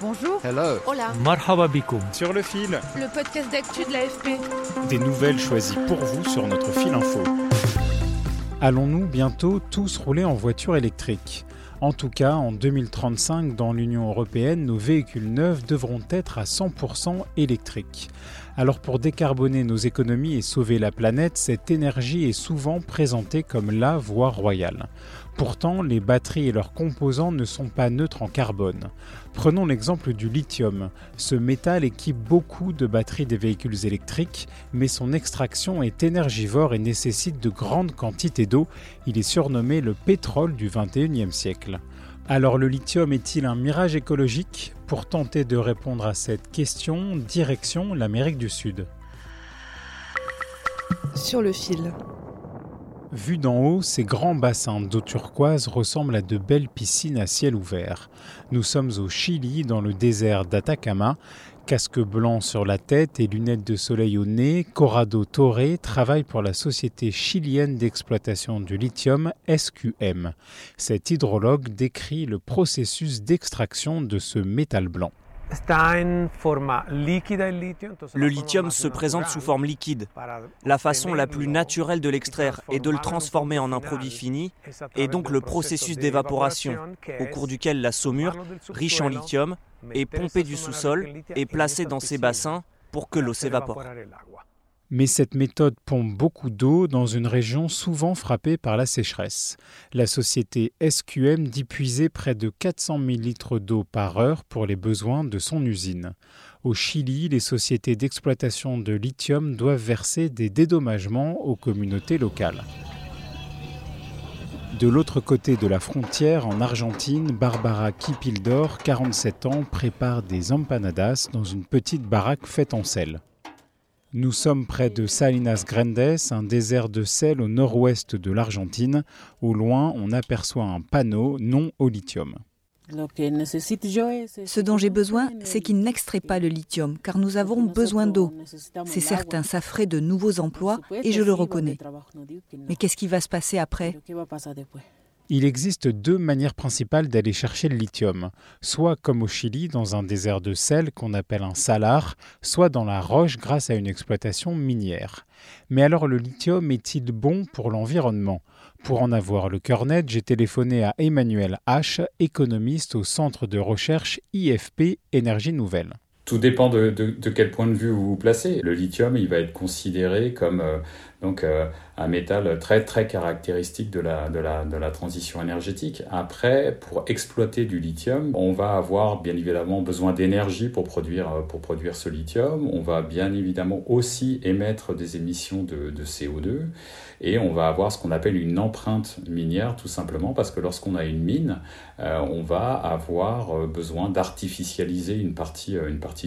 Bonjour. Hello. Hola. Marhaba. Sur le fil. Le podcast d'actu de l'AFP. Des nouvelles choisies pour vous sur notre fil info. Allons-nous bientôt tous rouler en voiture électrique? En tout cas, en 2035, dans l'Union européenne, nos véhicules neufs devront être à 100% électriques. Alors pour décarboner nos économies et sauver la planète, cette énergie est souvent présentée comme la voie royale. Pourtant, les batteries et leurs composants ne sont pas neutres en carbone. Prenons l'exemple du lithium. Ce métal équipe beaucoup de batteries des véhicules électriques, mais son extraction est énergivore et nécessite de grandes quantités d'eau. Il est surnommé le pétrole du 21e siècle. Alors le lithium est-il un mirage écologique? Pour tenter de répondre à cette question, direction l'Amérique du Sud. Sur le fil. Vu d'en haut, ces grands bassins d'eau turquoise ressemblent à de belles piscines à ciel ouvert. Nous sommes au Chili, dans le désert d'Atacama. Casque blanc sur la tête et lunettes de soleil au nez, Corrado Torre travaille pour la société chilienne d'exploitation du lithium SQM. Cet hydrologue décrit le processus d'extraction de ce métal blanc. Le lithium se présente sous forme liquide. La façon la plus naturelle de l'extraire est de le transformer en un produit fini, et donc le processus d'évaporation, au cours duquel la saumure, riche en lithium, est pompée du sous-sol et placée dans ces bassins pour que l'eau s'évapore. Mais cette méthode pompe beaucoup d'eau dans une région souvent frappée par la sécheresse. La société SQM dit puiser près de 400 000 litres d'eau par heure pour les besoins de son usine. Au Chili, les sociétés d'exploitation de lithium doivent verser des dédommagements aux communautés locales. De l'autre côté de la frontière, en Argentine, Barbara Kipildor, 47 ans, prépare des empanadas dans une petite baraque faite en sel. Nous sommes près de Salinas Grandes, un désert de sel au nord-ouest de l'Argentine. Au loin, on aperçoit un panneau non au lithium. Ce dont j'ai besoin, c'est qu'il n'extrait pas le lithium, car nous avons besoin d'eau. C'est certain, ça ferait de nouveaux emplois, et je le reconnais. Mais qu'est-ce qui va se passer après? Il existe deux manières principales d'aller chercher le lithium, soit comme au Chili dans un désert de sel qu'on appelle un salar, soit dans la roche grâce à une exploitation minière. Mais alors le lithium est-il bon pour l'environnement? Pour en avoir le cœur net, j'ai téléphoné à Emmanuel H, économiste au centre de recherche IFP Énergie Nouvelle. Tout dépend de, quel point de vue vous vous placez. Le lithium, il va être considéré comme euh, donc euh, un métal très très caractéristique de la, transition énergétique. Après, pour exploiter du lithium, on va avoir bien évidemment besoin d'énergie pour produire, euh, pour ce lithium. On va bien évidemment aussi émettre des émissions de, de CO2 et on va avoir ce qu'on appelle une empreinte minière tout simplement parce que lorsqu'on a une mine, euh, on va avoir besoin d'artificialiser une partie,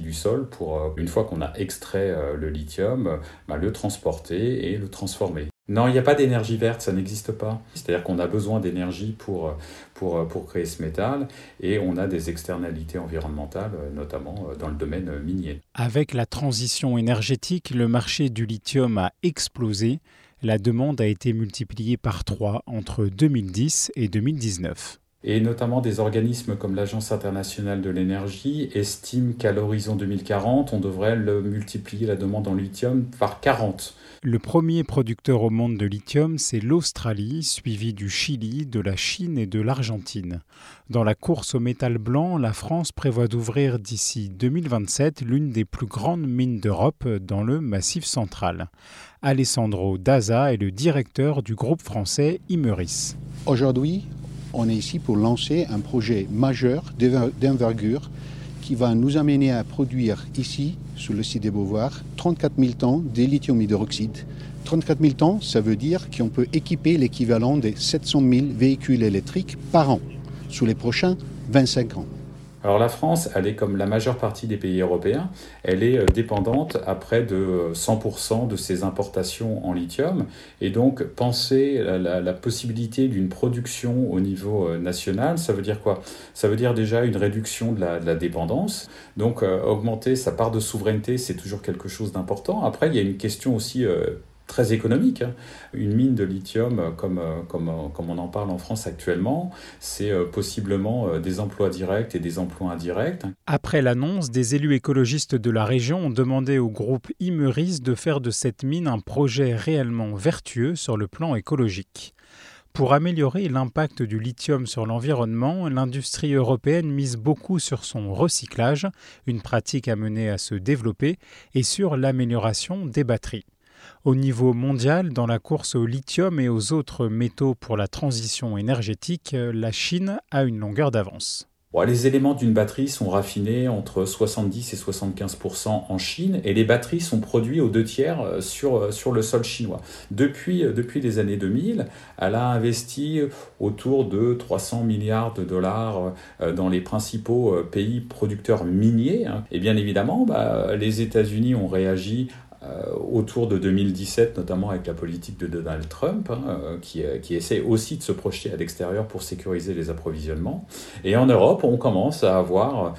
du sol pour, une fois qu'on a extrait le lithium, bah, le transporter le transformer. Non, il n'y a pas d'énergie verte, ça n'existe pas. C'est-à-dire qu'on a besoin d'énergie pour, pour, pour créer ce métal et on a des externalités environnementales, notamment dans le domaine minier. Avec la transition énergétique, le marché du lithium a explosé. La demande a été multipliée par 3 entre 2010 et 2019. Et notamment des organismes comme l'Agence internationale de l'énergie estiment qu'à l'horizon 2040, on devrait le multiplier la demande en lithium par 40. Le premier producteur au monde de lithium, c'est l'Australie, suivi du Chili, de la Chine et de l'Argentine. Dans la course au métal blanc, la France prévoit d'ouvrir d'ici 2027 l'une des plus grandes mines d'Europe dans le Massif central. Alessandro Daza est le directeur du groupe français Imeris. Aujourd'hui, on est ici pour lancer un projet majeur d'envergure qui va nous amener à produire ici, sur le site des Beauvoirs, 34 000 tonnes de lithium hydroxyde 34 000 tonnes, ça veut dire qu'on peut équiper l'équivalent des 700 000 véhicules électriques par an sous les prochains 25 ans. Alors la France, elle est comme la majeure partie des pays européens, elle est euh, dépendante à près de 100% de ses importations en lithium. Et donc penser la, la possibilité d'une production au niveau euh, national, ça veut dire quoi? Ça veut dire déjà une réduction de la, dépendance. Donc euh, augmenter sa part de souveraineté, c'est toujours quelque chose d'important. Après, il y a une question aussi très économique. Hein. Une mine de lithium, euh, comme, euh, euh, comme on en parle en France actuellement, c'est possiblement des emplois directs et des emplois indirects. Après l'annonce, des élus écologistes de la région ont demandé au groupe Imeris de faire de cette mine un projet réellement vertueux sur le plan écologique. Pour améliorer l'impact du lithium sur l'environnement, l'industrie européenne mise beaucoup sur son recyclage, une pratique amenée à se développer, et sur l'amélioration des batteries. Au niveau mondial, dans la course au lithium et aux autres métaux pour la transition énergétique, la Chine a une longueur d'avance. les éléments d'une batterie sont raffinés entre 70 et 75% en Chine et les batteries sont produites aux deux tiers euh, sur, euh, sur le sol chinois. Depuis, euh, depuis les années 2000, elle a investi autour de 300 milliards de dollars dans les principaux pays producteurs miniers. Hein. Et bien évidemment, bah, les États-Unis ont réagi autour de 2017, notamment avec la politique de Donald Trump, hein, euh, qui, euh, qui, essaie aussi de se projeter à l'extérieur pour sécuriser les approvisionnements. Et en Europe, on commence à avoir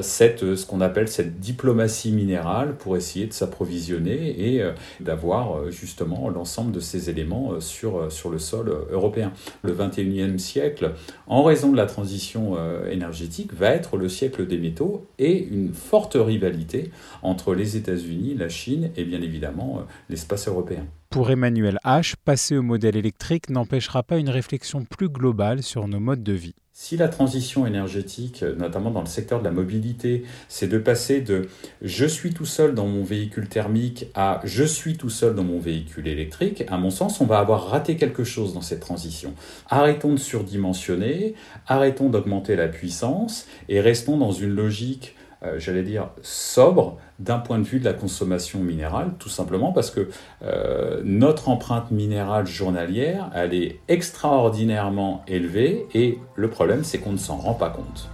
cette, ce qu'on appelle cette diplomatie minérale pour essayer de s'approvisionner et d'avoir justement l'ensemble de ces éléments sur, sur le sol européen. Le 21e siècle, en raison de la transition énergétique, va être le siècle des métaux et une forte rivalité entre les États-Unis, la Chine et bien évidemment euh, l'espace européen. Pour Emmanuel H., passer au modèle électrique n'empêchera pas une réflexion plus globale sur nos modes de vie. Si la transition énergétique, notamment dans le secteur de la mobilité, c'est de passer de je suis tout seul dans mon véhicule thermique à je suis tout seul dans mon véhicule électrique, à mon sens, on va avoir raté quelque chose dans cette transition. Arrêtons de surdimensionner, arrêtons d'augmenter la puissance et restons dans une logique euh, j'allais dire, sobre d'un point de vue de la consommation minérale, tout simplement parce que euh, notre empreinte minérale journalière, elle est extraordinairement élevée et le problème, c'est qu'on ne s'en rend pas compte.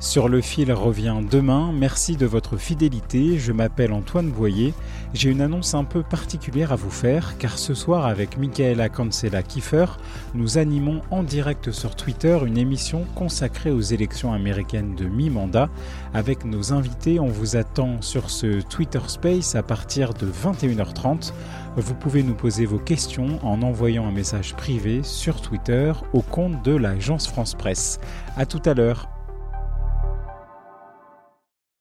Sur le fil revient demain. Merci de votre fidélité. Je m'appelle Antoine Boyer. J'ai une annonce un peu particulière à vous faire car ce soir avec Michaela Cancela Kiefer, nous animons en direct sur Twitter une émission consacrée aux élections américaines de mi-mandat. Avec nos invités, on vous attend sur ce Twitter Space à partir de 21h30. Vous pouvez nous poser vos questions en envoyant un message privé sur Twitter au compte de l'agence France Presse. À tout à l'heure.